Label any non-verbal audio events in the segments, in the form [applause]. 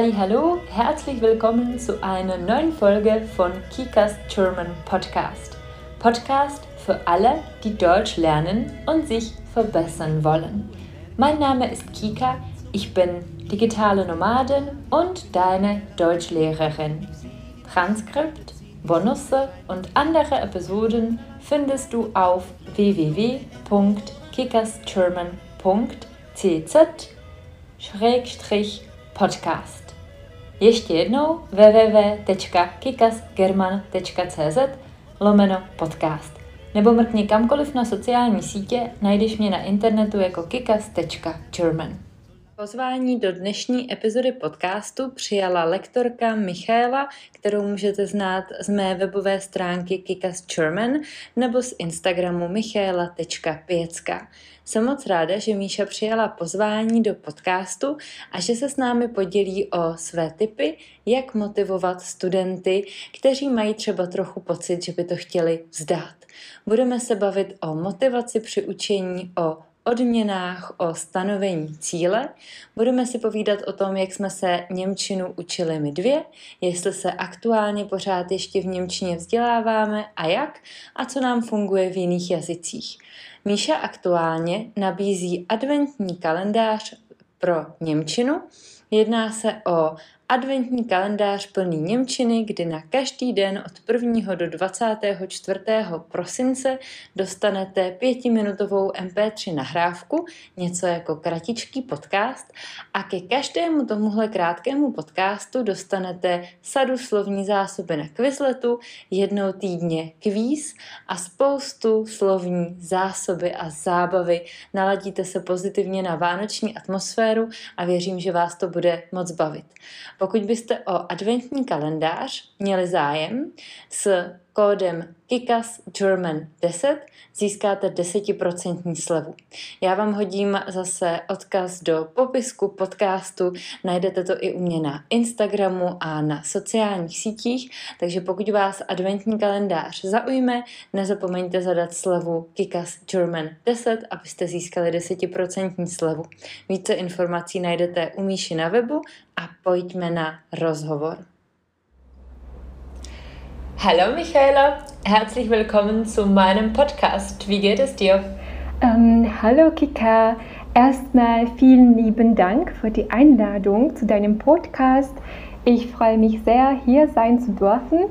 Hallo, herzlich willkommen zu einer neuen Folge von Kikas German Podcast. Podcast für alle, die Deutsch lernen und sich verbessern wollen. Mein Name ist Kika, ich bin digitale Nomadin und deine Deutschlehrerin. Transkript, Bonusse und andere Episoden findest du auf www.kikasgerman.cz-podcast. Ještě jednou www.kikasgerman.cz lomeno podcast. Nebo mrkni kamkoliv na sociální sítě, najdeš mě na internetu jako kikas.german. Pozvání do dnešní epizody podcastu přijala lektorka Michaela, kterou můžete znát z mé webové stránky Kikas German nebo z Instagramu michaela.pěcka. Jsem moc ráda, že Míša přijala pozvání do podcastu a že se s námi podělí o své tipy, jak motivovat studenty, kteří mají třeba trochu pocit, že by to chtěli vzdát. Budeme se bavit o motivaci při učení, o odměnách, o stanovení cíle. Budeme si povídat o tom, jak jsme se Němčinu učili my dvě, jestli se aktuálně pořád ještě v Němčině vzděláváme a jak a co nám funguje v jiných jazycích. Míša aktuálně nabízí adventní kalendář pro Němčinu. Jedná se o adventní kalendář plný Němčiny, kdy na každý den od 1. do 24. prosince dostanete pětiminutovou MP3 nahrávku, něco jako kratičký podcast a ke každému tomuhle krátkému podcastu dostanete sadu slovní zásoby na Quizletu, jednou týdně kvíz a spoustu slovní zásoby a zábavy. Naladíte se pozitivně na vánoční atmosféru a věřím, že vás to bude moc bavit. Pokud byste o adventní kalendář měli zájem, s kódem KIKAS German 10 získáte 10% slevu. Já vám hodím zase odkaz do popisku podcastu, najdete to i u mě na Instagramu a na sociálních sítích, takže pokud vás adventní kalendář zaujme, nezapomeňte zadat slevu KIKAS German 10, abyste získali 10% slevu. Více informací najdete u Míši na webu a pojďme na rozhovor. Hallo Michaela, herzlich willkommen zu meinem Podcast. Wie geht es dir? Ähm, hallo Kika, erstmal vielen lieben Dank für die Einladung zu deinem Podcast. Ich freue mich sehr, hier sein zu dürfen.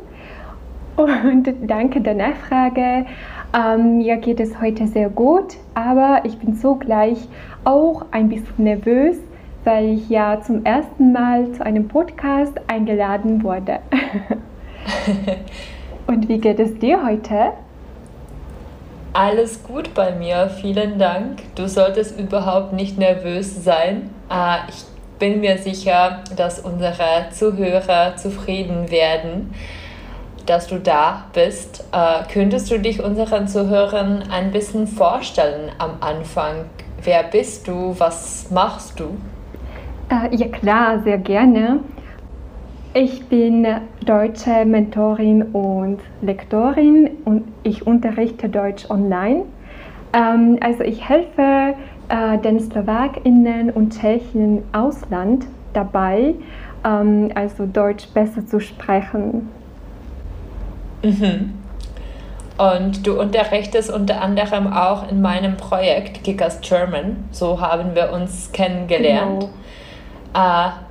Und danke der Nachfrage. Ähm, mir geht es heute sehr gut, aber ich bin zugleich auch ein bisschen nervös, weil ich ja zum ersten Mal zu einem Podcast eingeladen wurde. [laughs] [laughs] Und wie geht es dir heute? Alles gut bei mir, vielen Dank. Du solltest überhaupt nicht nervös sein. Ah, ich bin mir sicher, dass unsere Zuhörer zufrieden werden, dass du da bist. Ah, könntest du dich unseren Zuhörern ein bisschen vorstellen am Anfang? Wer bist du? Was machst du? Äh, ja klar, sehr gerne. Ich bin deutsche Mentorin und Lektorin und ich unterrichte Deutsch online. Ähm, also ich helfe äh, den Slowakinnen und Tschechen im Ausland dabei, ähm, also Deutsch besser zu sprechen. Mhm. Und du unterrichtest unter anderem auch in meinem Projekt Kickers German. So haben wir uns kennengelernt. Genau. Äh,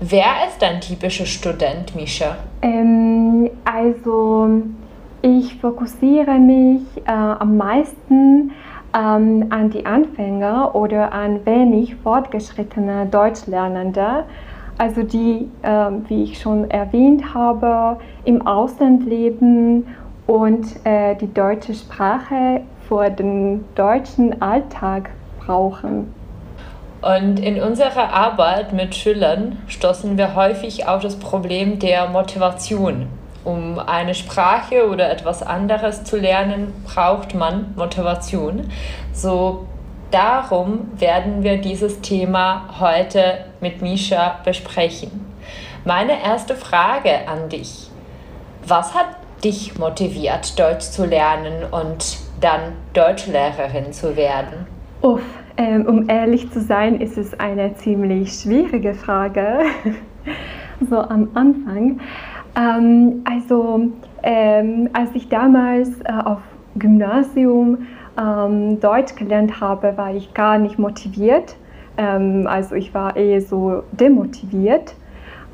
Wer ist ein typischer Student, Misha? Ähm, also ich fokussiere mich äh, am meisten ähm, an die Anfänger oder an wenig fortgeschrittene Deutschlernende, also die, äh, wie ich schon erwähnt habe, im Ausland leben und äh, die deutsche Sprache für den deutschen Alltag brauchen. Und in unserer Arbeit mit Schülern stoßen wir häufig auf das Problem der Motivation. Um eine Sprache oder etwas anderes zu lernen, braucht man Motivation. So darum werden wir dieses Thema heute mit Misha besprechen. Meine erste Frage an dich. Was hat dich motiviert, Deutsch zu lernen und dann Deutschlehrerin zu werden? Uff, Ähm, um ehrlich zu sein, ist es eine ziemlich schwierige Frage, [laughs] so am Anfang. Ähm, also, ähm, als ich damals äh, auf Gymnasium ähm, Deutsch gelernt habe, war ich gar nicht motiviert. Ähm, also ich war eher so demotiviert.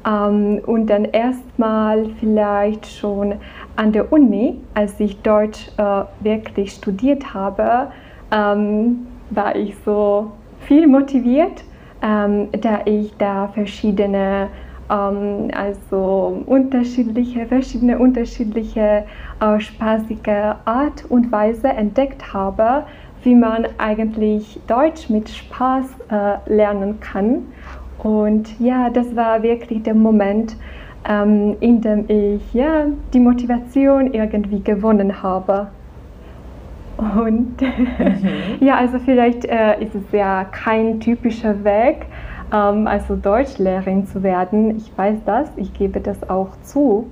Ähm, und dann erstmal vielleicht schon an der Uni, als ich Deutsch äh, wirklich studiert habe, ähm, war ich so viel motiviert, ähm, da ich da verschiedene ähm, also unterschiedliche, verschiedene unterschiedliche äh, spaßige Art und Weise entdeckt habe, wie man eigentlich Deutsch mit Spaß äh, lernen kann. Und ja, das war wirklich der Moment, ähm, in dem ich ja, die Motivation irgendwie gewonnen habe. Und mhm. [laughs] ja, also vielleicht äh, ist es ja kein typischer Weg, ähm, also Deutschlehrerin zu werden. Ich weiß das, ich gebe das auch zu.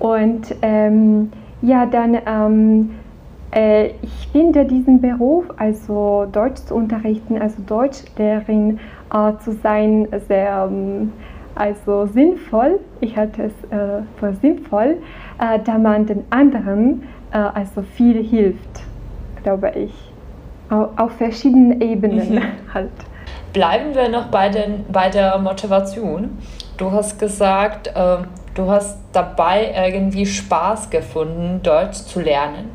Und ähm, ja, dann, ähm, äh, ich finde diesen Beruf, also Deutsch zu unterrichten, also Deutschlehrerin äh, zu sein, sehr ähm, also sinnvoll. Ich halte es äh, für sinnvoll, äh, da man den anderen äh, also viel hilft, glaube ich. Auf, verschiedenen Ebenen mhm. [laughs] halt. Bleiben wir noch bei, den, bei der Motivation. Du hast gesagt, äh, du hast dabei irgendwie Spaß gefunden, Deutsch zu lernen.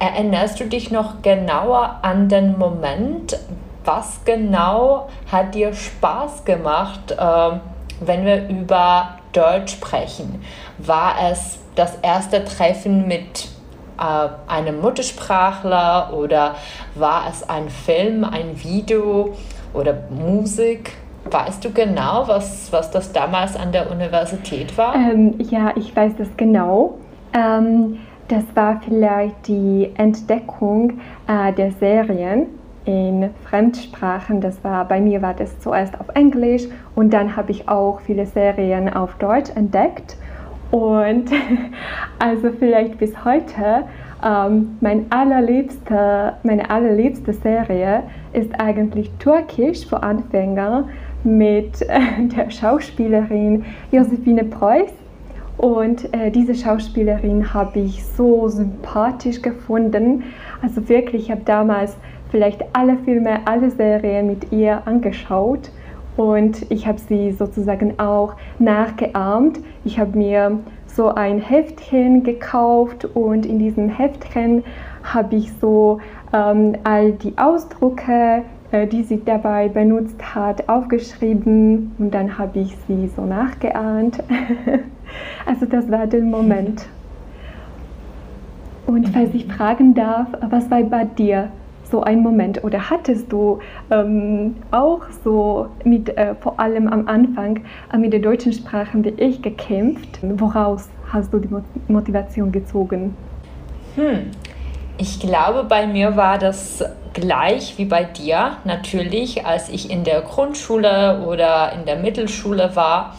Erinnerst du dich noch genauer an den Moment? Was genau hat dir Spaß gemacht, äh, wenn wir über Deutsch sprechen? War es das erste Treffen mit äh, einem Muttersprachler oder war es ein Film, ein Video? oder Musik. Weißt du genau, was, was das damals an der Universität war? Ähm, ja, ich weiß das genau. Ähm, das war vielleicht die Entdeckung äh, der Serien in Fremdsprachen. Das war bei mir war das zuerst auf Englisch und dann habe ich auch viele Serien auf Deutsch entdeckt. Und [laughs] also vielleicht bis heute ähm, mein allerliebste, meine allerliebste Serie ist eigentlich Türkisch für Anfänger mit [laughs] der Schauspielerin Josephine Preuß. Und äh, diese Schauspielerin habe ich so sympathisch gefunden. Also wirklich, ich habe damals vielleicht alle Filme, alle Serien mit ihr angeschaut und ich habe sie sozusagen auch nachgeahmt. Ich habe mir so ein Heftchen gekauft und in diesem Heftchen habe ich so ähm, all die Ausdrucke, äh, die sie dabei benutzt hat, aufgeschrieben und dann habe ich sie so nachgeahmt. [laughs] also das war der Moment. Und falls ich fragen darf, was war bei dir so ein Moment oder hattest du ähm, auch so mit, äh, vor allem am Anfang äh, mit der deutschen Sprache wie ich gekämpft? Woraus hast du die Motivation gezogen? Hm. Ich glaube, bei mir war das gleich wie bei dir. Natürlich, als ich in der Grundschule oder in der Mittelschule war,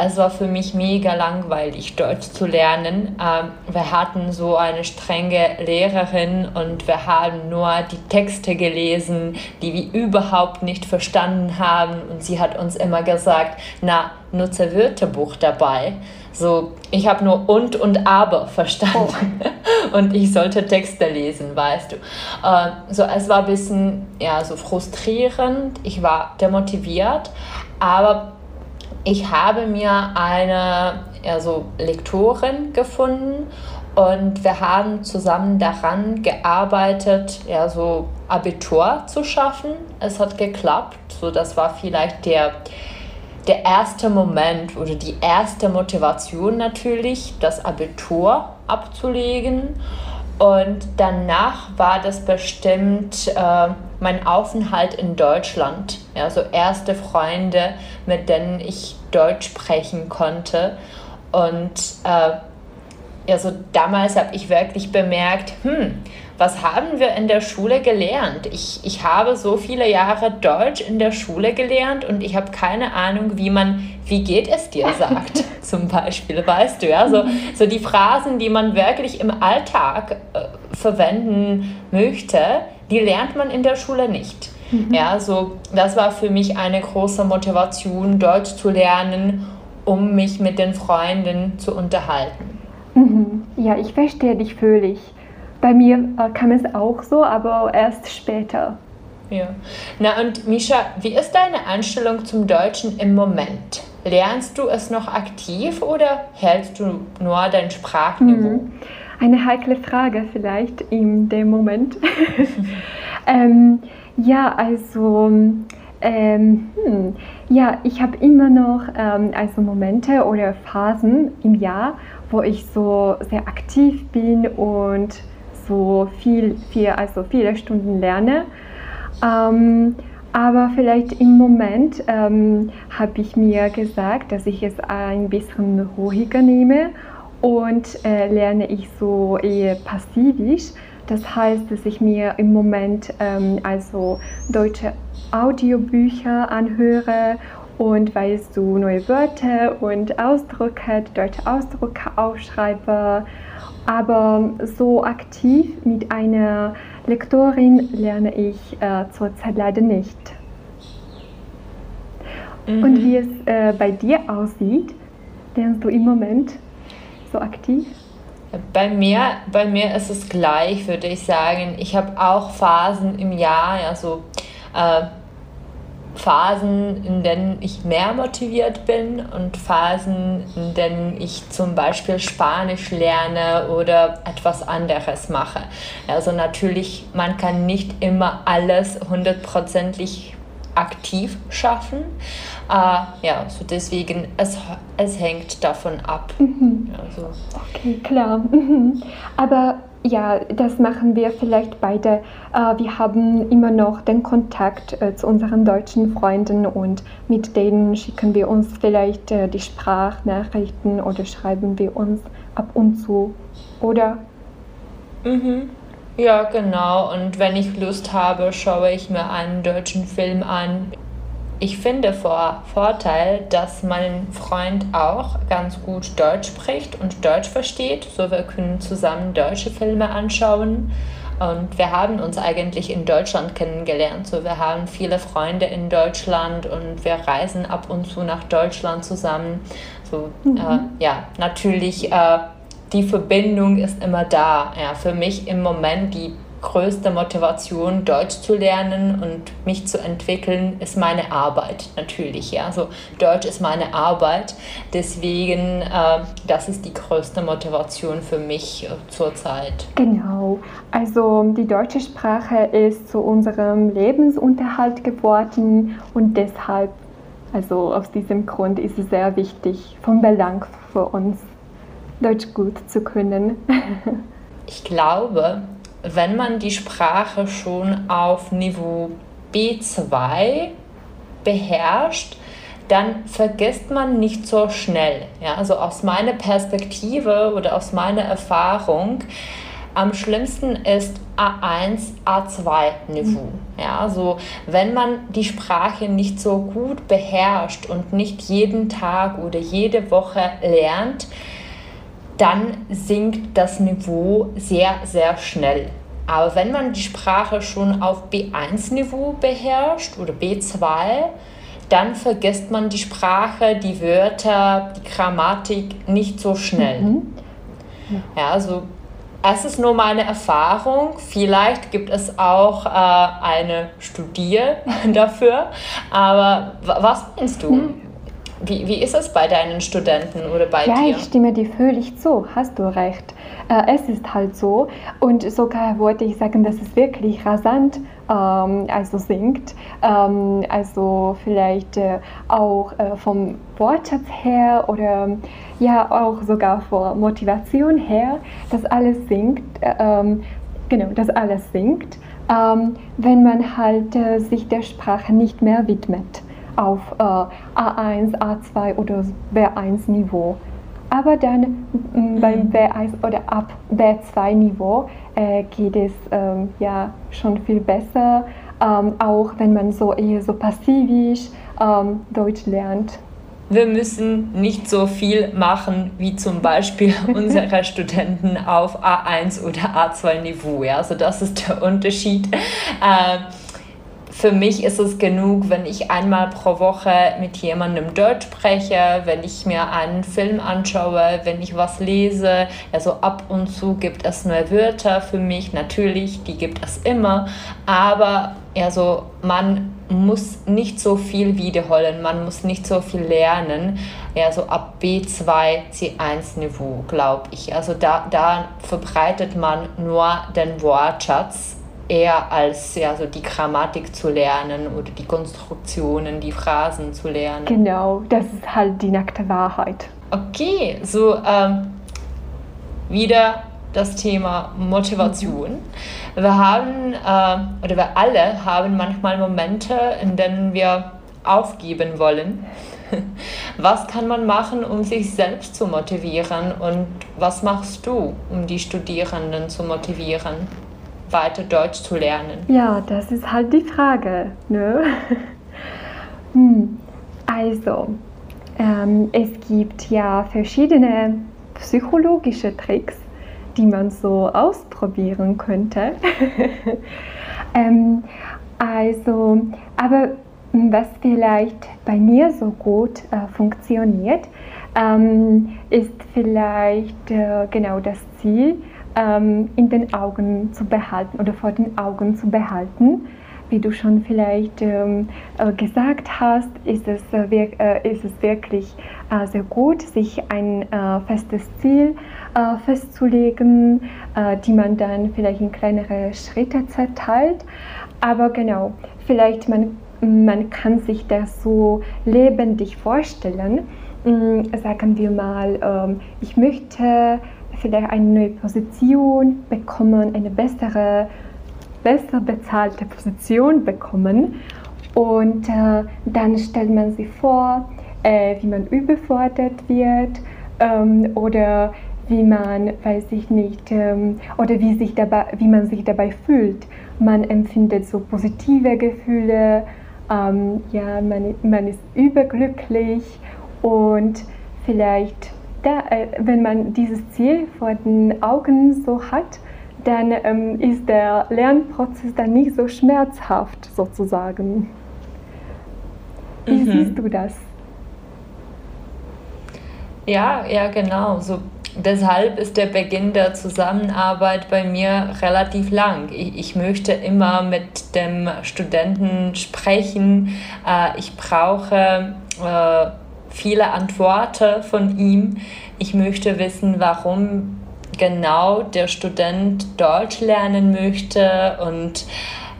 es war für mich mega langweilig, Deutsch zu lernen. Ähm, wir hatten so eine strenge Lehrerin und wir haben nur die Texte gelesen, die wir überhaupt nicht verstanden haben. Und sie hat uns immer gesagt, na, nutze Wörterbuch dabei. So, ich habe nur und und aber verstanden. Oh. [laughs] Und ich sollte Texte lesen, weißt du. Äh, so, es war ein bisschen ja, so frustrierend. Ich war demotiviert, aber ich habe mir eine also Lektorin gefunden und wir haben zusammen daran gearbeitet, ja, so Abitur zu schaffen. Es hat geklappt. So, das war vielleicht der, der erste Moment oder die erste Motivation natürlich, das Abitur abzulegen. Und danach war das bestimmt äh, mein Aufenthalt in Deutschland. Ja, so erste Freunde, mit denen ich Deutsch sprechen konnte. Und äh, ja, so damals habe ich wirklich bemerkt, hm, was haben wir in der Schule gelernt? Ich, ich habe so viele Jahre Deutsch in der Schule gelernt und ich habe keine Ahnung, wie man, wie geht es dir [laughs] sagt, zum Beispiel, weißt du, ja, so, so die Phrasen, die man wirklich im Alltag äh, verwenden möchte, die lernt man in der Schule nicht. Mhm. Ja, so das war für mich eine große Motivation, Deutsch zu lernen, um mich mit den Freunden zu unterhalten. Mhm. Ja, ich verstehe dich völlig. Bei mir äh, kam es auch so, aber erst später. Ja. Na und Misha, wie ist deine Einstellung zum Deutschen im Moment? Lernst du es noch aktiv oder hältst du nur dein Sprachniveau? Mhm. Eine heikle Frage vielleicht in dem Moment. [laughs] ähm, ja, also ähm, hm, ja, ich habe immer noch ähm, also Momente oder Phasen im Jahr, wo ich so sehr aktiv bin und so viel, viel also viele Stunden lerne. Ähm, aber vielleicht im Moment ähm, habe ich mir gesagt, dass ich es ein bisschen ruhiger nehme und äh, lerne ich so eher passivisch. Das heißt, dass ich mir im Moment ähm, also deutsche Audiobücher anhöre und weißt du neue Wörter und Ausdrücke, deutsche Ausdrücke aufschreibe. Aber so aktiv mit einer Lektorin lerne ich äh, zurzeit leider nicht. Mhm. Und wie es äh, bei dir aussieht, lernst du im Moment so aktiv? Bei mir, bei mir ist es gleich, würde ich sagen. Ich habe auch Phasen im Jahr, ja, so äh, Phasen, in denen ich mehr motiviert bin und Phasen, in denen ich zum Beispiel Spanisch lerne oder etwas anderes mache. Also natürlich, man kann nicht immer alles hundertprozentig aktiv schaffen. Äh, ja, so deswegen, es, es hängt davon ab. Mhm. Also. Okay, klar. Mhm. Aber ja, das machen wir vielleicht beide. Äh, wir haben immer noch den Kontakt äh, zu unseren deutschen Freunden und mit denen schicken wir uns vielleicht äh, die Sprachnachrichten oder schreiben wir uns ab und zu, oder? Mhm. Ja, genau. Und wenn ich Lust habe, schaue ich mir einen deutschen Film an. Ich finde vor Vorteil, dass mein Freund auch ganz gut Deutsch spricht und Deutsch versteht. So wir können zusammen deutsche Filme anschauen. Und wir haben uns eigentlich in Deutschland kennengelernt. So wir haben viele Freunde in Deutschland und wir reisen ab und zu nach Deutschland zusammen. So mhm. äh, ja, natürlich. Äh, die Verbindung ist immer da. Ja, für mich im Moment die größte Motivation, Deutsch zu lernen und mich zu entwickeln, ist meine Arbeit natürlich. Ja. Also Deutsch ist meine Arbeit. Deswegen, äh, das ist die größte Motivation für mich äh, zurzeit. Genau. Also die deutsche Sprache ist zu unserem Lebensunterhalt geworden und deshalb, also aus diesem Grund ist es sehr wichtig, von Belang für uns. Deutsch gut zu können. [laughs] ich glaube, wenn man die Sprache schon auf Niveau B2 beherrscht, dann vergisst man nicht so schnell. Ja, also aus meiner Perspektive oder aus meiner Erfahrung, am schlimmsten ist A1, A2 Niveau. Mhm. Ja, also wenn man die Sprache nicht so gut beherrscht und nicht jeden Tag oder jede Woche lernt, dann sinkt das Niveau sehr, sehr schnell. Aber wenn man die Sprache schon auf B1-Niveau beherrscht oder B2, dann vergisst man die Sprache, die Wörter, die Grammatik nicht so schnell. Mhm. Ja, also es ist nur meine Erfahrung. Vielleicht gibt es auch äh, eine Studie [laughs] dafür. Aber was meinst du? Mhm. Wie, wie ist es bei deinen Studenten oder bei ja, dir? Ja, ich stimme dir völlig zu, hast du recht. Äh, es ist halt so und sogar wollte ich sagen, dass es wirklich rasant ähm, also sinkt. Ähm, also vielleicht äh, auch äh, vom Wortschatz her oder ja auch sogar von Motivation her, dass alles sinkt. Äh, ähm, genau, dass alles sinkt, wenn man halt sich der Sprache nicht mehr widmet auf äh, A1, A2 oder B1 Niveau. Aber dann mhm. beim B1 oder ab B2 Niveau äh, geht es ähm, ja schon viel besser, ähm, auch wenn man so eher so passivisch ähm, Deutsch lernt. Wir müssen nicht so viel machen wie zum Beispiel [laughs] unsere Studenten auf A1 oder A2 Niveau. Ja? Also das ist der Unterschied. Äh, für mich ist es genug, wenn ich einmal pro Woche mit jemandem Deutsch spreche, wenn ich mir einen Film anschaue, wenn ich was lese. Also ab und zu gibt es neue Wörter für mich, natürlich, die gibt es immer. Aber also man muss nicht so viel wiederholen, man muss nicht so viel lernen. Also ab B2, C1 Niveau, glaube ich. Also da, da verbreitet man nur den Wortschatz eher als ja, so die Grammatik zu lernen oder die Konstruktionen, die Phrasen zu lernen. Genau, das ist halt die nackte Wahrheit. Okay, so ähm, wieder das Thema Motivation. Wir haben, äh, oder wir alle haben manchmal Momente, in denen wir aufgeben wollen. [laughs] Was kann man machen, um sich selbst zu motivieren und was machst du, um die Studierenden zu motivieren? Weiter Deutsch zu lernen? Ja, das ist halt die Frage. Ne? [laughs] hm. Also, ähm, es gibt ja verschiedene psychologische Tricks, die man so ausprobieren könnte. [laughs] ähm, also, aber was vielleicht bei mir so gut äh, funktioniert, ähm, ist vielleicht äh, genau das Ziel, ähm, in den Augen zu behalten oder vor den Augen zu behalten. Wie du schon vielleicht ähm, äh, gesagt hast, ist es, äh, äh, ist es wirklich äh, sehr gut, sich ein äh, festes Ziel äh, festzulegen, die man dann vielleicht in kleinere Schritte zerteilt. Aber genau, vielleicht man, man kann sich das so lebendig vorstellen. Ähm, sagen wir mal, ähm, ich möchte vielleicht eine neue Position bekommen, eine bessere, besser bezahlte Position bekommen. Und äh, dann stellt man sich vor, äh, wie man überfordert wird ähm, oder wie man, weiß ich nicht, ähm, oder wie, sich dabei, wie man sich dabei fühlt. Man empfindet so positive Gefühle, ähm, ja, man, man ist überglücklich und vielleicht da, äh, wenn man dieses Ziel vor den Augen so hat, dann ähm, ist der Lernprozess dann nicht so schmerzhaft sozusagen. Wie mhm. siehst du das? Ja, ja, genau. So, deshalb ist der Beginn der Zusammenarbeit bei mir relativ lang. Ich, ich möchte immer mit dem Studenten sprechen. Äh, ich brauche äh, viele Antworten von ihm. Ich möchte wissen, warum genau der Student Deutsch lernen möchte und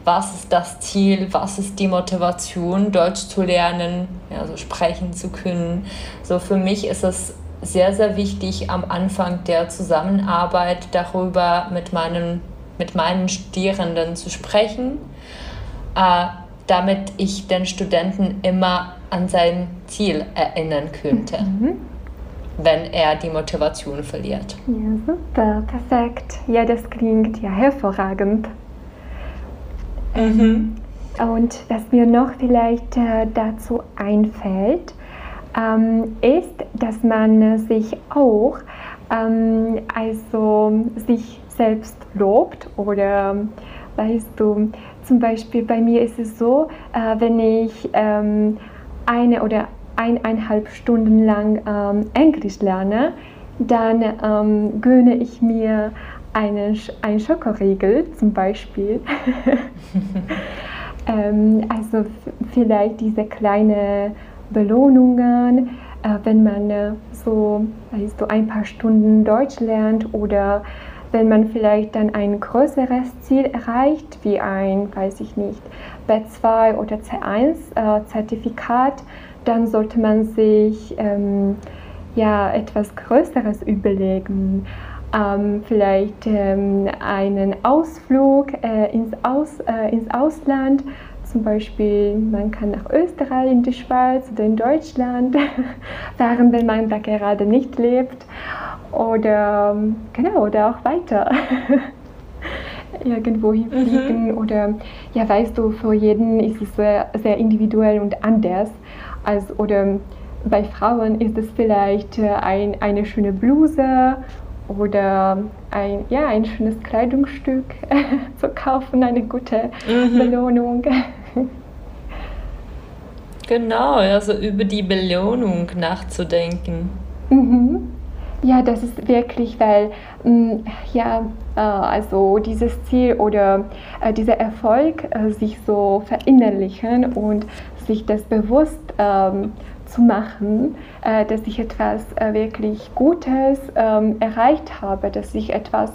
was ist das Ziel, was ist die Motivation, Deutsch zu lernen, also sprechen zu können. So für mich ist es sehr, sehr wichtig, am Anfang der Zusammenarbeit darüber mit meinen, mit meinen Studierenden zu sprechen, äh, damit ich den Studenten immer an sein Ziel erinnern könnte, mhm. wenn er die Motivation verliert. Ja, super, perfekt. Ja, das klingt ja hervorragend. Mhm. Und was mir noch vielleicht äh, dazu einfällt, ähm, ist, dass man sich auch ähm, also sich selbst lobt oder weißt du, zum Beispiel bei mir ist es so, äh, wenn ich ähm, eine oder eineinhalb Stunden lang ähm, Englisch lerne, dann ähm, gönne ich mir einen, einen Schokoriegel zum Beispiel. [laughs] ähm, also vielleicht diese kleinen Belohnungen, äh, wenn man äh, so also ein paar Stunden Deutsch lernt oder wenn man vielleicht dann ein größeres Ziel erreicht, wie ein, weiß ich nicht, B2 oder C1 äh, dann sollte man sich ähm, ja etwas Größeres überlegen. Ähm, vielleicht ähm, einen Ausflug äh, ins, Aus, äh, ins Ausland, zum Beispiel man kann nach Österreich, in die Schweiz oder in Deutschland [laughs] fahren, wenn man da gerade nicht lebt oder genau oder auch weiter [laughs] irgendwo hinfliegen mhm. oder ja weißt du für jeden ist es sehr, sehr individuell und anders als oder bei Frauen ist es vielleicht äh, ein, eine schöne Bluse oder ein, ja, ein schönes Kleidungsstück [laughs] zu kaufen, eine gute mhm. Belohnung Genau, also über die Belohnung nachzudenken. Mhm. Ja, das ist wirklich, weil mm, ja, äh, also dieses Ziel oder äh, dieser Erfolg äh, sich so verinnerlichen und sich das bewusst ähm, zu machen, dass ich etwas wirklich Gutes ähm, erreicht habe, dass ich etwas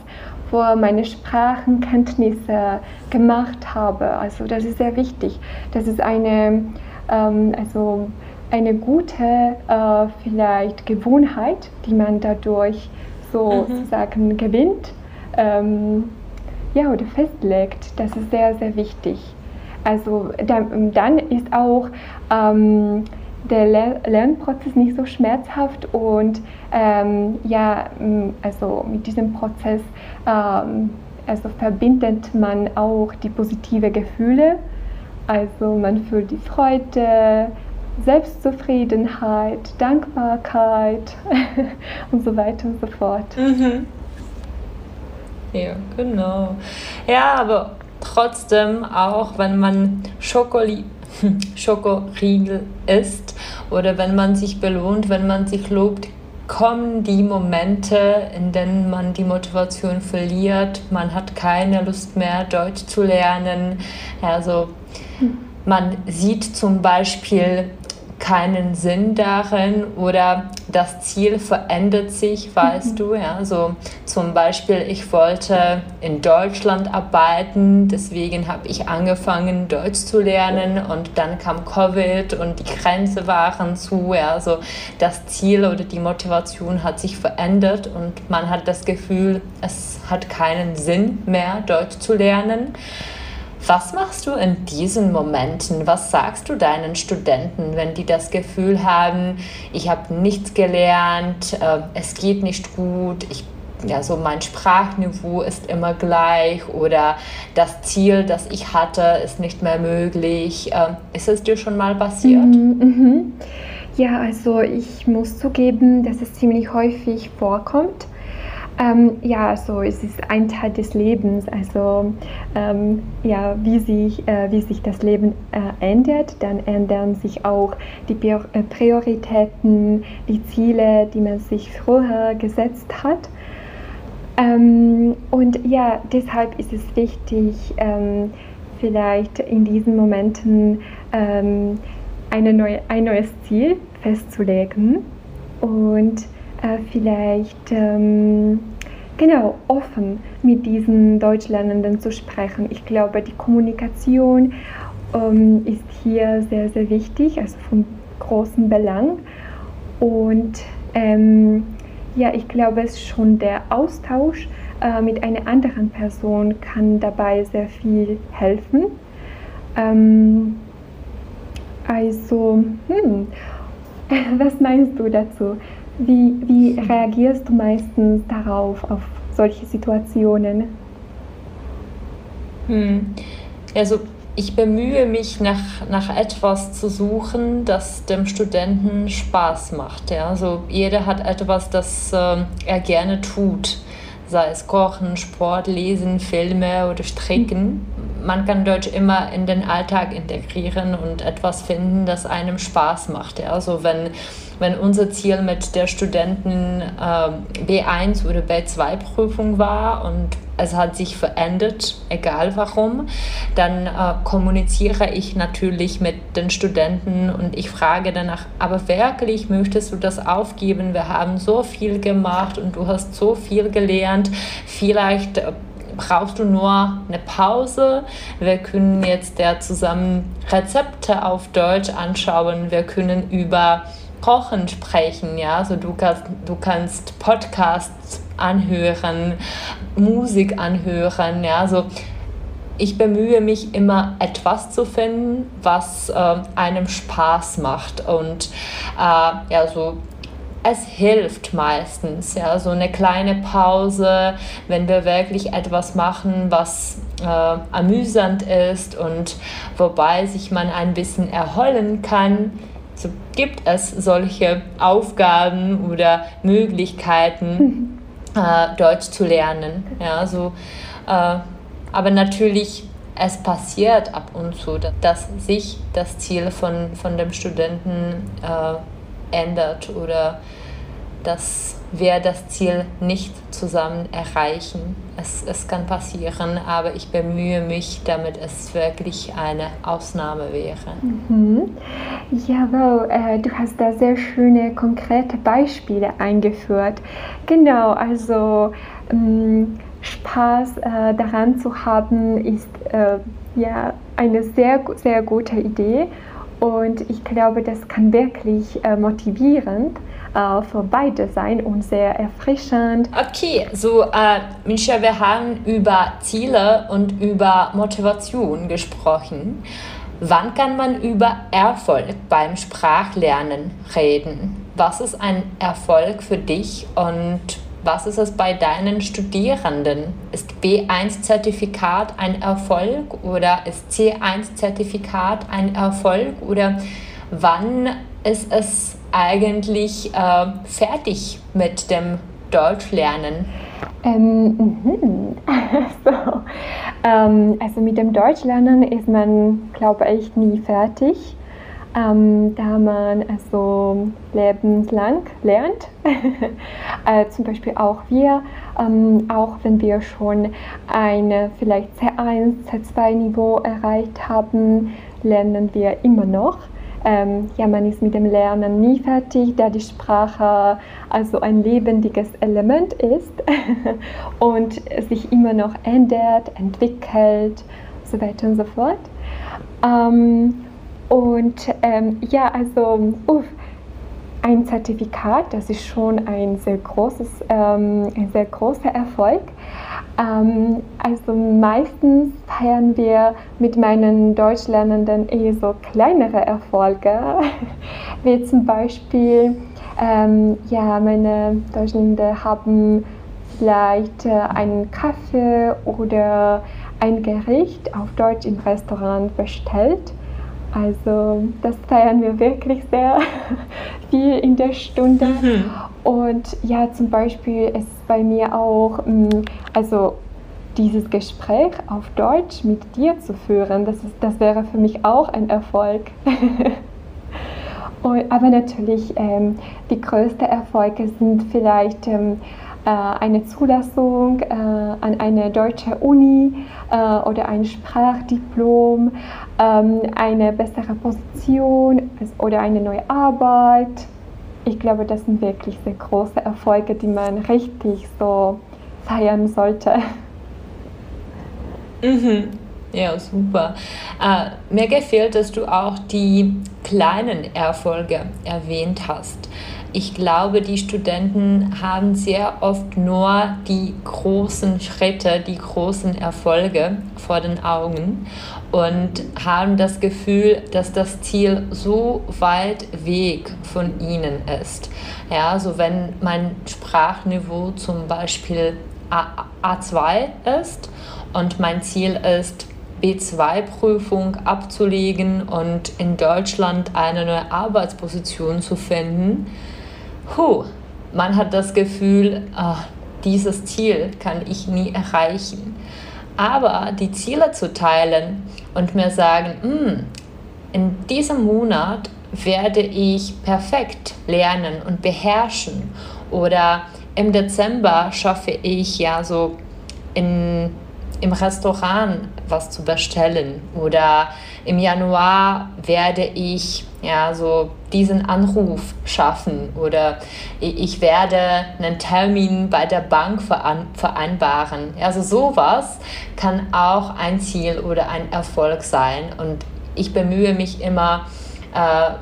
vor meine Sprachenkenntnisse gemacht habe. Also das ist sehr wichtig. Das ist eine, ähm, also eine gute äh, vielleicht Gewohnheit, die man dadurch so mhm. sozusagen gewinnt ähm, ja, oder festlegt. Das ist sehr, sehr wichtig. Also dann, dann ist auch ähm, der Lernprozess nicht so schmerzhaft und ähm, ja, also mit diesem Prozess ähm, also verbindet man auch die positive Gefühle. Also man fühlt die Freude, Selbstzufriedenheit, Dankbarkeit [laughs] und so weiter und so fort. Mhm. Ja, genau. Ja, aber trotzdem, auch wenn man Schokoli [laughs] Schokoriegel isst oder wenn man sich belohnt, wenn man sich lobt, kommen die Momente, in denen man die Motivation verliert, man hat keine Lust mehr, Deutsch zu lernen. Also man sieht zum Beispiel keinen Sinn darin oder das Ziel verändert sich, weißt mhm. du. Ja? So zum Beispiel, ich wollte in Deutschland arbeiten, deswegen habe ich angefangen, Deutsch zu lernen und dann kam Covid und die Grenze waren zu. Ja? Also das Ziel oder die Motivation hat sich verändert und man hat das Gefühl, es hat keinen Sinn mehr, Deutsch zu lernen. Was machst du in diesen Momenten? Was sagst du deinen Studenten, wenn die das Gefühl haben, ich habe nichts gelernt, äh, es geht nicht gut, ich ja, so mein Sprachniveau ist immer gleich oder das Ziel, das ich hatte, ist nicht mehr möglich. Äh, ist es dir schon mal passiert? Mhm, mhm. Ja, also ich muss zugeben, dass es ziemlich häufig vorkommt. Ähm, ja, also es ist ein Teil des Lebens. Also ähm, ja, wie sich, äh, wie sich das Leben äh, ändert, dann ändern sich auch die äh, Prioritäten, die Ziele, die man sich früher gesetzt hat. Ähm, und ja, deshalb ist es wichtig, ähm, vielleicht in diesen Momenten ähm, eine neue, ein neues Ziel festzulegen und äh, vielleicht ähm, genau offen mit diesen Deutschlernenden zu sprechen. Ich glaube, die Kommunikation ähm, ist hier sehr, sehr wichtig, also von großem Belang. Und ähm, ja, ich glaube, es schon der Austausch äh, mit einer anderen Person kann dabei sehr viel helfen. Ähm, also, hm, [laughs] was meinst du dazu? Wie, wie reagierst du meistens darauf, auf solche Situationen? Hm. Also ich bemühe mich nach, nach etwas zu suchen, das dem Studenten Spaß macht. Ja? Also jeder hat etwas, das äh, er gerne tut, sei es Kochen, Sport, Lesen, Filme oder Stricken. Man kann Deutsch immer in den Alltag integrieren und etwas finden, das einem Spaß macht. Also wenn wenn unser Ziel mit der Studenten äh, B1 oder B2-Prüfung war und es hat sich verändert, egal warum, dann äh, kommuniziere ich natürlich mit den Studenten und ich frage danach, aber wirklich möchtest du das aufgeben? Wir haben so viel gemacht und du hast so viel gelernt. Vielleicht äh, brauchst du nur eine Pause. Wir können jetzt der zusammen Rezepte auf Deutsch anschauen. Wir können über Kochen sprechen, ja, also du kannst, du kannst Podcasts anhören, Musik anhören, ja, also ich bemühe mich immer etwas zu finden, was äh, einem Spaß macht und äh, ja, so es hilft meistens, ja, so eine kleine Pause, wenn wir wirklich etwas machen, was äh, amüsant ist und wobei sich man ein bisschen erholen kann so gibt es solche Aufgaben oder Möglichkeiten, äh, Deutsch zu lernen. Ja, so, äh, aber natürlich es passiert ab und zu, dass sich das Ziel von, von dem Studenten äh, ändert oder dass wir das Ziel nicht zusammen erreichen. Es, es kann passieren, aber ich bemühe mich, damit es wirklich eine Ausnahme wäre. Mhm. Jawohl, äh, du hast da sehr schöne, konkrete Beispiele eingeführt. Genau, also ähm, Spaß äh, daran zu haben, ist äh, ja eine sehr, sehr gute Idee. Und ich glaube, das kann wirklich äh, motivierend äh, für beide sein und sehr erfrischend. Okay, so äh, Micha, wir haben über Ziele und über Motivation gesprochen. Wann kann man über Erfolg beim Sprachlernen reden? Was ist ein Erfolg für dich und was ist es bei deinen Studierenden? Ist B1-Zertifikat ein Erfolg oder ist C1-Zertifikat ein Erfolg oder wann ist es eigentlich äh, fertig mit dem Deutschlernen? Ähm, mhm. [laughs] so. ähm, also mit dem Deutschlernen ist man, glaube ich, nie fertig, ähm, da man also lebenslang lernt. [laughs] äh, zum Beispiel auch wir, ähm, auch wenn wir schon ein vielleicht C1, C2-Niveau erreicht haben, lernen wir immer noch ähm, ja, man ist mit dem Lernen nie fertig, da die Sprache also ein lebendiges Element ist [laughs] und sich immer noch ändert, entwickelt, so weiter und so fort. Ähm, und ähm, ja, also uff, ein Zertifikat, das ist schon ein sehr großes, ähm, ein sehr großer Erfolg. Ähm, also meistens feiern wir mit meinen Deutschlernenden eher so kleinere Erfolge, [laughs] wie zum Beispiel, ähm, ja, meine Deutschlernende haben vielleicht äh, einen Kaffee oder ein Gericht auf Deutsch im Restaurant bestellt. Also das feiern wir wirklich sehr [laughs] viel in der Stunde. Mhm. Und ja, zum Beispiel ist bei mir auch, mm, also dieses Gespräch auf Deutsch mit dir zu führen, das, ist, das wäre für mich auch ein Erfolg. [laughs] Und, aber natürlich, ähm, die größten Erfolge sind vielleicht ähm, äh, eine Zulassung äh, an eine deutsche Uni äh, oder ein Sprachdiplom, eine bessere Position oder eine neue Arbeit. Ich glaube, das sind wirklich sehr große Erfolge, die man richtig so feiern sollte. [laughs] Mhm. Ja, super. Äh, mir gefällt, dass du auch die kleinen Erfolge erwähnt hast. Ich glaube, die Studenten haben sehr oft nur die großen Schritte, die großen Erfolge vor den Augen und haben das Gefühl, dass das Ziel so weit weg von ihnen ist. Ja, so wenn mein Sprachniveau zum Beispiel A A2 ist und mein Ziel ist, B2-Prüfung abzulegen und in Deutschland eine neue Arbeitsposition zu finden, huh, man hat das Gefühl, oh, dieses Ziel kann ich nie erreichen. Aber die Ziele zu teilen und mir sagen, hm, in diesem Monat werde ich perfekt lernen und beherrschen. Oder im Dezember schaffe ich ja so in im Restaurant was zu bestellen. Oder im Januar werde ich ja so diesen Anruf schaffen oder ich werde einen Termin bei der Bank vereinbaren. Also sowas kann auch ein Ziel oder ein Erfolg sein und ich bemühe mich immer äh,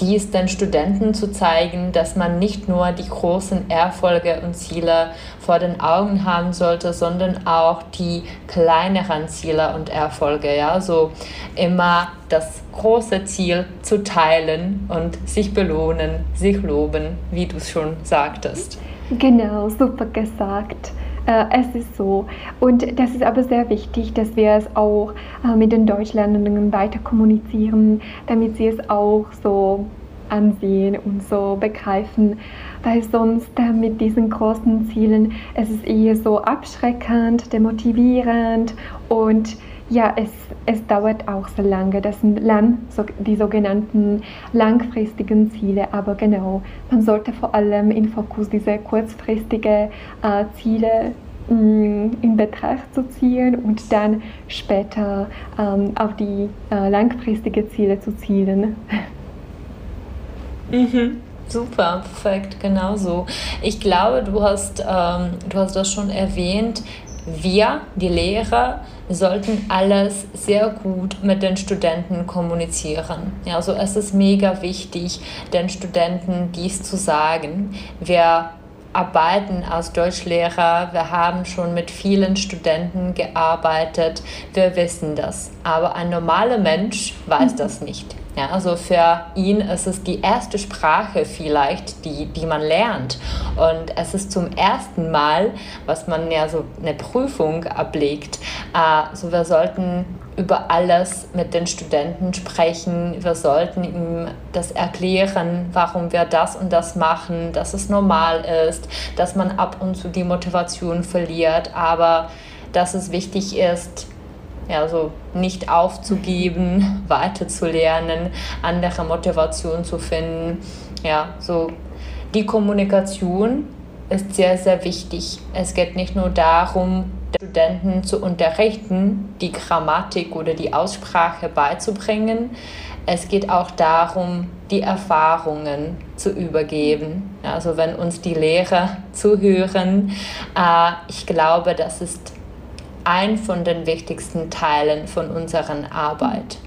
dies den Studenten zu zeigen, dass man nicht nur die großen Erfolge und Ziele vor den Augen haben sollte, sondern auch die kleineren Ziele und Erfolge. Ja, so immer das große Ziel zu teilen und sich belohnen, sich loben, wie du es schon sagtest. Genau, super gesagt. Äh, es ist so. Und das ist aber sehr wichtig, dass wir es auch äh, mit den Deutschlernenden weiter kommunizieren, damit sie es auch so ansehen und so begreifen, weil sonst äh, mit diesen großen Zielen es ist eher so abschreckend, demotivierend und ja, es, es dauert auch so lange. Das sind so, die sogenannten langfristigen Ziele. Aber genau, man sollte vor allem in Fokus diese kurzfristigen äh, Ziele mh, mm, in Betracht zu ziehen und dann später ähm, auf die äh, langfristigen Ziele zu zielen. [laughs] Mhm. Super, perfekt, genau so. Ich glaube, du hast, ähm, du hast das schon erwähnt. Wir, die Lehrer, sollten alles sehr gut mit den Studenten kommunizieren. Also es ist mega wichtig, den Studenten dies zu sagen. Wir arbeiten als Deutschlehrer, wir haben schon mit vielen Studenten gearbeitet, wir wissen das. Aber ein normaler Mensch weiß das nicht. Ja, also für ihn ist es die erste Sprache vielleicht, die, die man lernt. Und es ist zum ersten Mal, was man ja so eine Prüfung ablegt. Also wir sollten über alles mit den Studenten sprechen. Wir sollten ihm das erklären, warum wir das und das machen, dass es normal ist, dass man ab und zu die Motivation verliert, aber dass es wichtig ist, ja, so nicht aufzugeben, [laughs] weiterzulernen, andere Motivation zu finden. Ja, so die Kommunikation ist sehr, sehr wichtig. Es geht nicht nur darum, Studenten zu unterrichten, die Grammatik oder die Aussprache beizubringen. Es geht auch darum, die Erfahrungen zu übergeben. Also wenn uns die Lehrer [laughs] zuhören, äh, ich glaube, das ist ein von den wichtigsten Teilen von unserer Arbeit.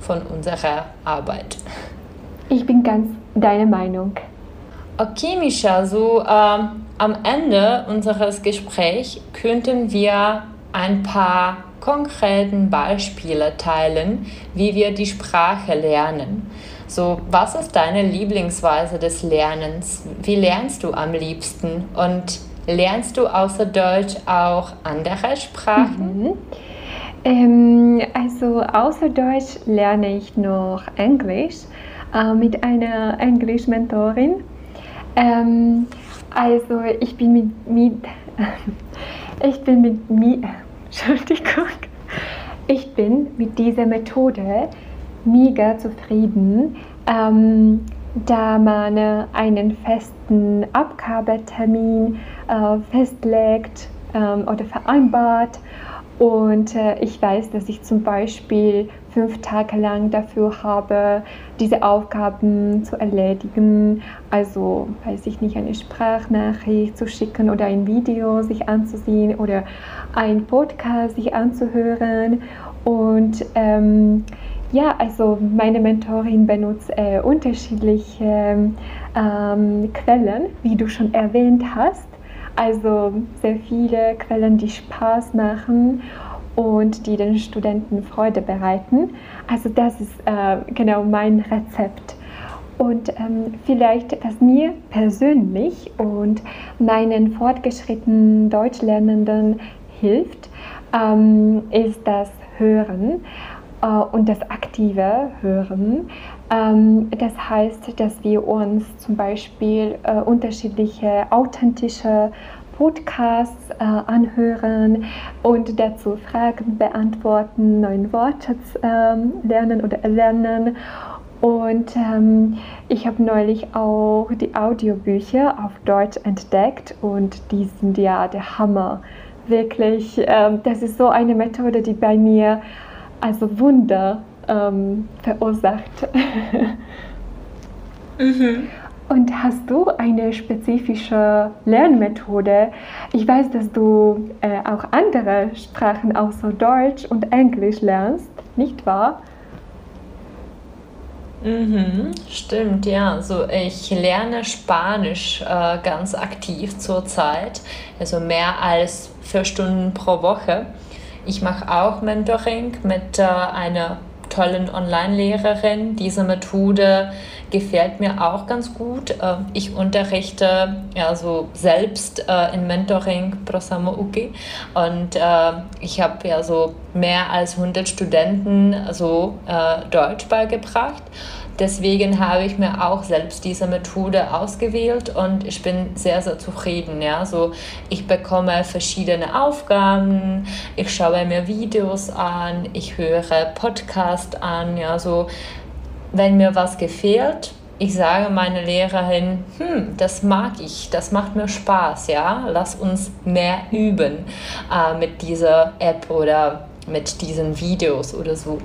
Von unserer Arbeit. Ich bin ganz deiner Meinung. Okay, Misha, so ähm, am Ende unseres Gesprächs könnten wir ein paar konkreten Beispiele teilen, wie wir die Sprache lernen. So, was ist deine Lieblingsweise des Lernens? Wie lernst du am liebsten? Und Lernst du außer Deutsch auch andere Sprachen? Mhm. Ähm, also außer Deutsch lerne ich noch Englisch äh, mit einer Englisch-Mentorin. Ähm, also ich bin mit, mit [laughs] ich bin mit, [laughs] Entschuldigung, ich bin mit dieser Methode mega zufrieden. Ähm, da man einen festen Abgabetermin festlegt ähm, oder vereinbart. Und äh, ich weiß, dass ich zum Beispiel fünf Tage lang dafür habe, diese Aufgaben zu erledigen. Also, weiß ich nicht, eine Sprachnachricht zu schicken oder ein Video sich anzusehen oder ein Podcast sich anzuhören. Und ähm, ja, also meine Mentorin benutzt äh, unterschiedliche ähm, Quellen, wie du schon erwähnt hast. Also sehr viele Quellen, die Spaß machen und die den Studenten Freude bereiten. Also das ist äh, genau mein Rezept. Und ähm, vielleicht, was mir persönlich und meinen fortgeschrittenen Deutschlernenden hilft, ähm, ist das Hören. Äh, und das aktive Hören. Ähm, das heißt, dass wir uns zum Beispiel äh, unterschiedliche authentische Podcasts äh, anhören und dazu Fragen beantworten, neue Worte ähm, lernen oder erlernen. Und ähm, ich habe neulich auch die Audiobücher auf Deutsch entdeckt und die sind ja der Hammer. Wirklich, ähm, das ist so eine Methode, die bei mir also Wunder ähm, verursacht. [laughs] mhm. Und hast du eine spezifische Lernmethode? Ich weiß, dass du äh, auch andere Sprachen außer Deutsch und Englisch lernst, nicht wahr? Mhm, stimmt, ja. Also ich lerne Spanisch äh, ganz aktiv zurzeit, also mehr als vier Stunden pro Woche. Ich mache auch Mentoring mit äh, einer tollen Online-Lehrerin. Diese Methode gefällt mir auch ganz gut. Äh, ich unterrichte ja so selbst äh, in Mentoring Prosamo Uki und äh, ich habe ja so mehr als 100 Studenten so äh, Deutsch beigebracht. Deswegen habe ich mir auch selbst diese Methode ausgewählt und ich bin sehr, sehr zufrieden. Ja? So, ich bekomme verschiedene Aufgaben, ich schaue mir Videos an, ich höre Podcast an. Ja? So, wenn mir was gefehlt, ich sage meiner Lehrerin, hm, das mag ich, das macht mir Spaß, ja, lass uns mehr üben äh, mit dieser App oder mit diesen Videos oder so.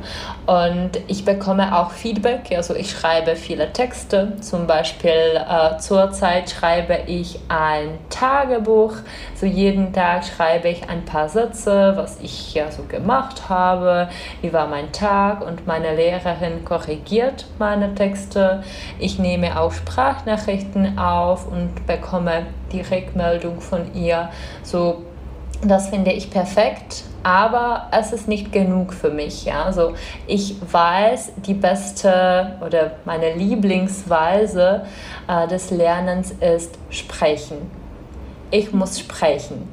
Und ich bekomme auch Feedback, also ich schreibe viele Texte, zum Beispiel äh, zurzeit schreibe ich ein Tagebuch, so jeden Tag schreibe ich ein paar Sätze, was ich ja so gemacht habe, wie war mein Tag? Und meine Lehrerin korrigiert meine Texte. Ich nehme auch Sprachnachrichten auf und bekomme die Rückmeldung von ihr, so das finde ich perfekt, aber es ist nicht genug für mich. Ja? Also ich weiß, die beste oder meine Lieblingsweise äh, des Lernens ist sprechen. Ich muss sprechen.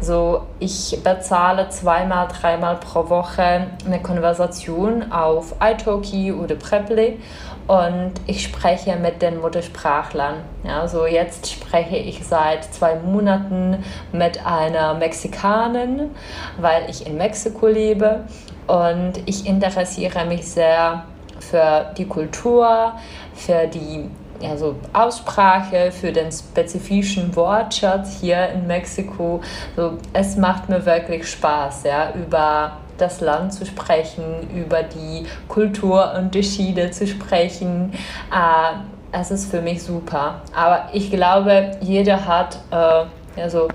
So, ich bezahle zweimal, dreimal pro Woche eine Konversation auf italki oder Preply und ich spreche mit den Muttersprachlern. Ja, jetzt spreche ich seit zwei Monaten mit einer Mexikanerin, weil ich in Mexiko lebe und ich interessiere mich sehr für die Kultur, für die also Aussprache, für den spezifischen Wortschatz hier in Mexiko. So, es macht mir wirklich Spaß, ja, über das Land zu sprechen, über die Kulturunterschiede zu sprechen. Äh, es ist für mich super. Aber ich glaube, jeder hat äh, also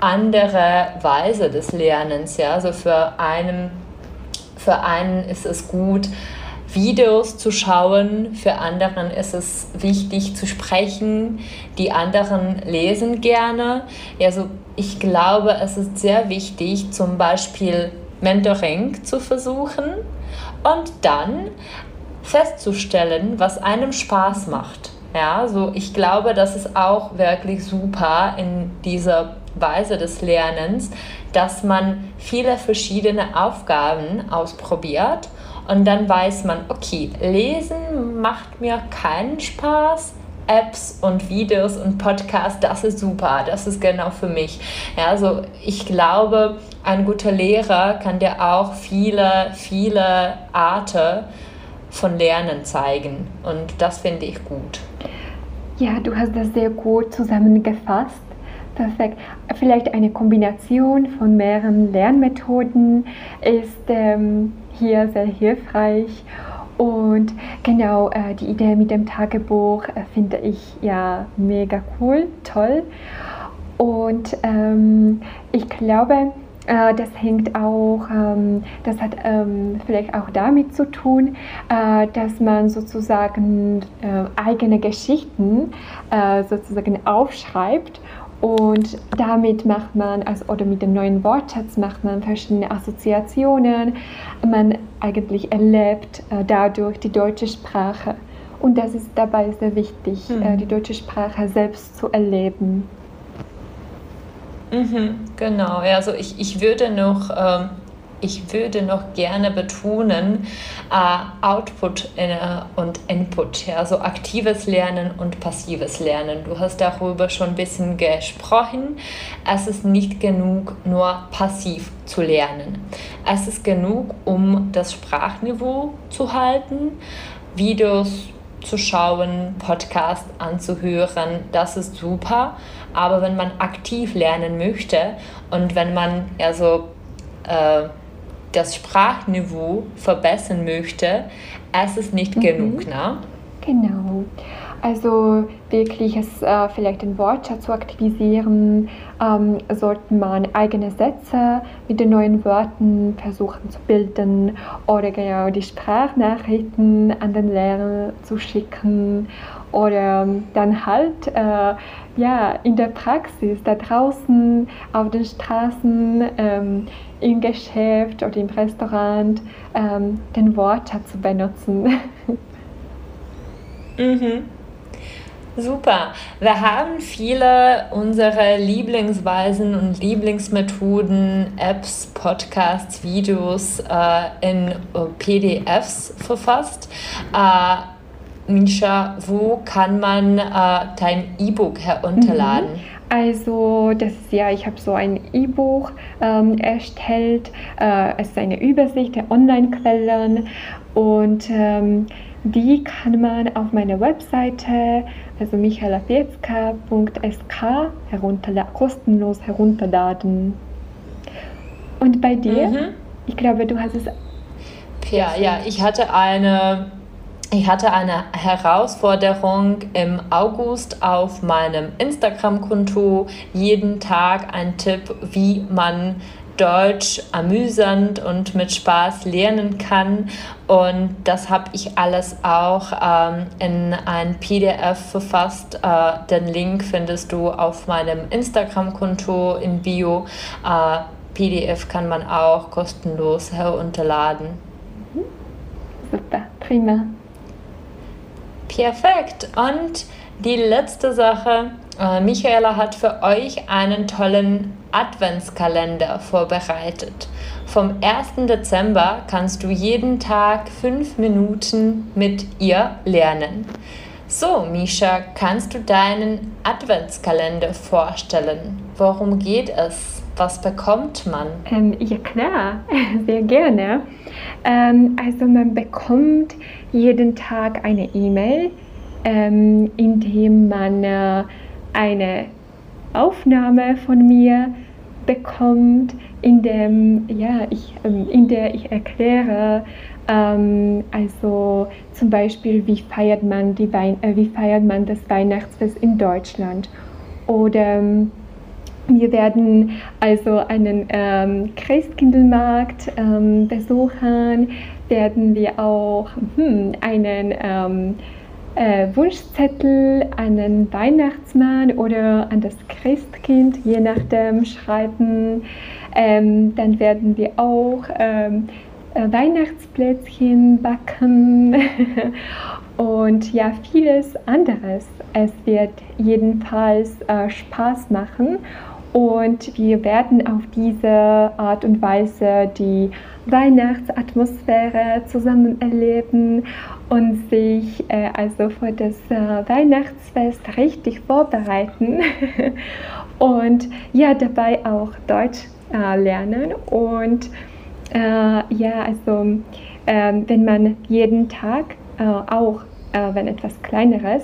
andere Weise des Lernens. Ja? Also für einen, für einen ist es gut, Videos zu schauen, für anderen ist es wichtig zu sprechen, die anderen lesen gerne. Also ich glaube, es ist sehr wichtig, zum Beispiel Mentoring zu versuchen und dann festzustellen, was einem Spaß macht. Ja, so ich glaube, das ist auch wirklich super in dieser Weise des Lernens, dass man viele verschiedene Aufgaben ausprobiert und dann weiß man, okay, lesen macht mir keinen Spaß, Apps und Videos und Podcasts, das ist super, das ist genau für mich. Ja, also ich glaube, ein guter Lehrer kann dir auch viele, viele Arten von Lernen zeigen und das finde ich gut. Ja, du hast das sehr gut zusammengefasst. Perfekt. Vielleicht eine Kombination von mehreren Lernmethoden ist ähm, hier sehr hilfreich. Und genau, äh, die Idee mit dem Tagebuch äh, finde ich ja mega cool, toll. Und ähm, ich glaube, äh, das hängt auch, ähm, das hat ähm, vielleicht auch damit zu tun, äh, dass man sozusagen äh, eigene Geschichten äh, sozusagen aufschreibt und damit macht man, also, oder mit dem neuen Wortschatz macht man verschiedene Assoziationen. Man eigentlich erlebt äh, dadurch die deutsche Sprache. Und das ist dabei sehr wichtig, mhm. äh, die deutsche Sprache selbst zu erleben. Mhm, genau, also ich, ich würde noch ähm ich würde noch gerne betonen, äh, Output äh, und Input, ja, also aktives Lernen und passives Lernen. Du hast darüber schon ein bisschen gesprochen. Es ist nicht genug, nur passiv zu lernen. Es ist genug, um das Sprachniveau zu halten, Videos zu schauen, Podcast anzuhören, das ist super. Aber wenn man aktiv lernen möchte und wenn man also äh, das Sprachniveau verbessern möchte, es ist nicht mhm. genug, ne? Genau. Also wirklich es, äh, vielleicht den Wortschatz zu aktivisieren, ähm, sollte man eigene Sätze mit den neuen Wörtern versuchen zu bilden oder genau die Sprachnachrichten an den Lehrer zu schicken oder dann halt äh, ja, in der Praxis, da draußen auf den Straßen, ähm, im Geschäft oder im Restaurant ähm, den Wortschatz zu benutzen. [laughs] mhm. Super. Wir haben viele unserer Lieblingsweisen und Lieblingsmethoden, Apps, Podcasts, Videos äh, in äh, PDFs verfasst. Äh, Misha, wo kann man äh, dein E-Book herunterladen? Mhm. Also, das ja, ich habe so ein E-Buch ähm, erstellt. Äh, es ist eine Übersicht der Online-Quellen und ähm, die kann man auf meiner Webseite, also michaelafiecka.sk, herunterla kostenlos herunterladen. Und bei dir? Mhm. Ich glaube, du hast es. Ja, ja, ich hatte eine ich hatte eine Herausforderung im August auf meinem Instagram-Konto. Jeden Tag ein Tipp, wie man Deutsch amüsant und mit Spaß lernen kann. Und das habe ich alles auch ähm, in ein PDF verfasst. Äh, den Link findest du auf meinem Instagram-Konto im Bio. Äh, PDF kann man auch kostenlos herunterladen. Super, prima. Perfekt. Und die letzte Sache, äh, Michaela hat für euch einen tollen Adventskalender vorbereitet. Vom 1. Dezember kannst du jeden Tag fünf Minuten mit ihr lernen. So, Misha, kannst du deinen Adventskalender vorstellen? Worum geht es? Was bekommt man? Ähm, ja klar, [laughs] sehr gerne. Ähm, also man bekommt jeden Tag eine E-Mail, ähm, in dem man äh, eine Aufnahme von mir bekommt, in, dem, ja, ich, ähm, in der ich erkläre, ähm, also zum Beispiel, wie feiert, man die Wein äh, wie feiert man das Weihnachtsfest in Deutschland. Oder ähm, wir werden also einen ähm, Christkindlmarkt ähm, besuchen, werden wir auch hm, einen ähm, äh, Wunschzettel an den Weihnachtsmann oder an das Christkind, je nachdem, schreiben. Ähm, dann werden wir auch ähm, äh, Weihnachtsplätzchen backen [laughs] und ja, vieles anderes. Es wird jedenfalls äh, Spaß machen und wir werden auf diese Art und Weise die Weihnachtsatmosphäre zusammen erleben und sich äh, also für das äh, Weihnachtsfest richtig vorbereiten [laughs] und ja dabei auch Deutsch äh, lernen und äh, ja also ähm, wenn man jeden Tag äh, auch äh, wenn etwas kleineres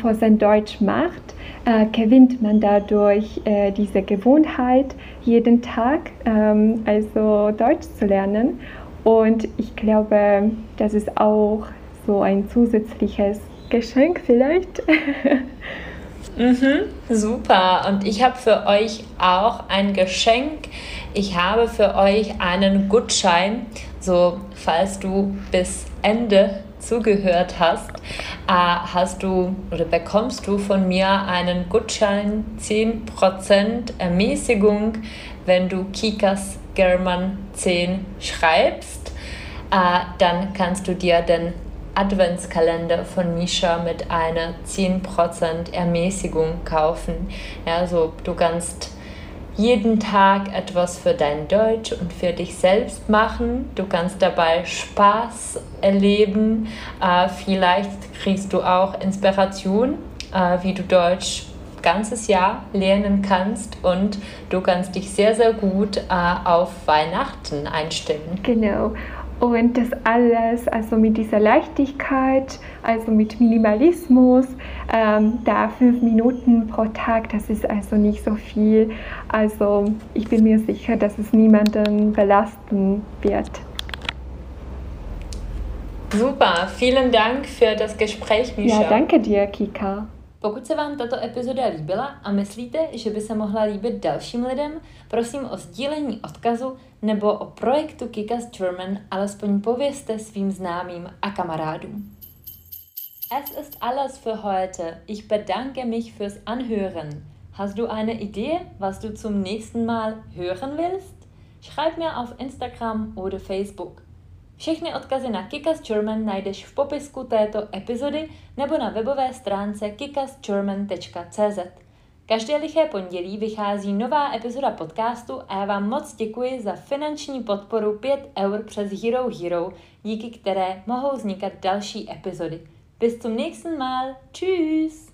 für sein Deutsch macht äh, gewinnt man dadurch äh, diese Gewohnheit, jeden Tag ähm, also Deutsch zu lernen. Und ich glaube, das ist auch so ein zusätzliches Geschenk vielleicht. [laughs] Mhm, super. Und ich habe für euch auch ein Geschenk. Ich habe für euch einen Gutschein. So, falls du bis Ende zugehört hast, äh, hast du oder bekommst du von mir einen Gutschein 10% Ermäßigung, wenn du Kikas German 10 schreibst. Äh, dann kannst du dir den Adventskalender von Misha mit einer 10% Ermäßigung kaufen. Also du kannst jeden Tag etwas für dein Deutsch und für dich selbst machen. Du kannst dabei Spaß erleben. Äh, vielleicht kriegst du auch Inspiration, äh, wie du Deutsch ganzes Jahr lernen kannst und du kannst dich sehr, sehr gut äh, auf Weihnachten einstellen. Genau. Und das alles, also mit dieser Leichtigkeit, also mit Minimalismus, ähm, da fünf Minuten pro Tag, das ist also nicht so viel. Also ich bin mir sicher, dass es niemanden belasten wird. Super, vielen Dank für das Gespräch, Misha. Ja, danke dir, Kika. Pokud se vám tato epizoda líbila a myslíte, že by se mohla líbit dalším lidem, prosím o sdílení odkazu nebo o projektu Kikas German alespoň povězte svým známým a kamarádům. Es ist alles für heute. Ich bedanke mich fürs Anhören. Hast du eine Idee, was du zum nächsten Mal hören willst? Schreib mir auf Instagram oder Facebook. Všechny odkazy na Kikas German najdeš v popisku této epizody nebo na webové stránce kikasgerman.cz. Každé liché pondělí vychází nová epizoda podcastu a já vám moc děkuji za finanční podporu 5 eur přes Hero Hero, díky které mohou vznikat další epizody. Bis zum nächsten Mal. Tschüss.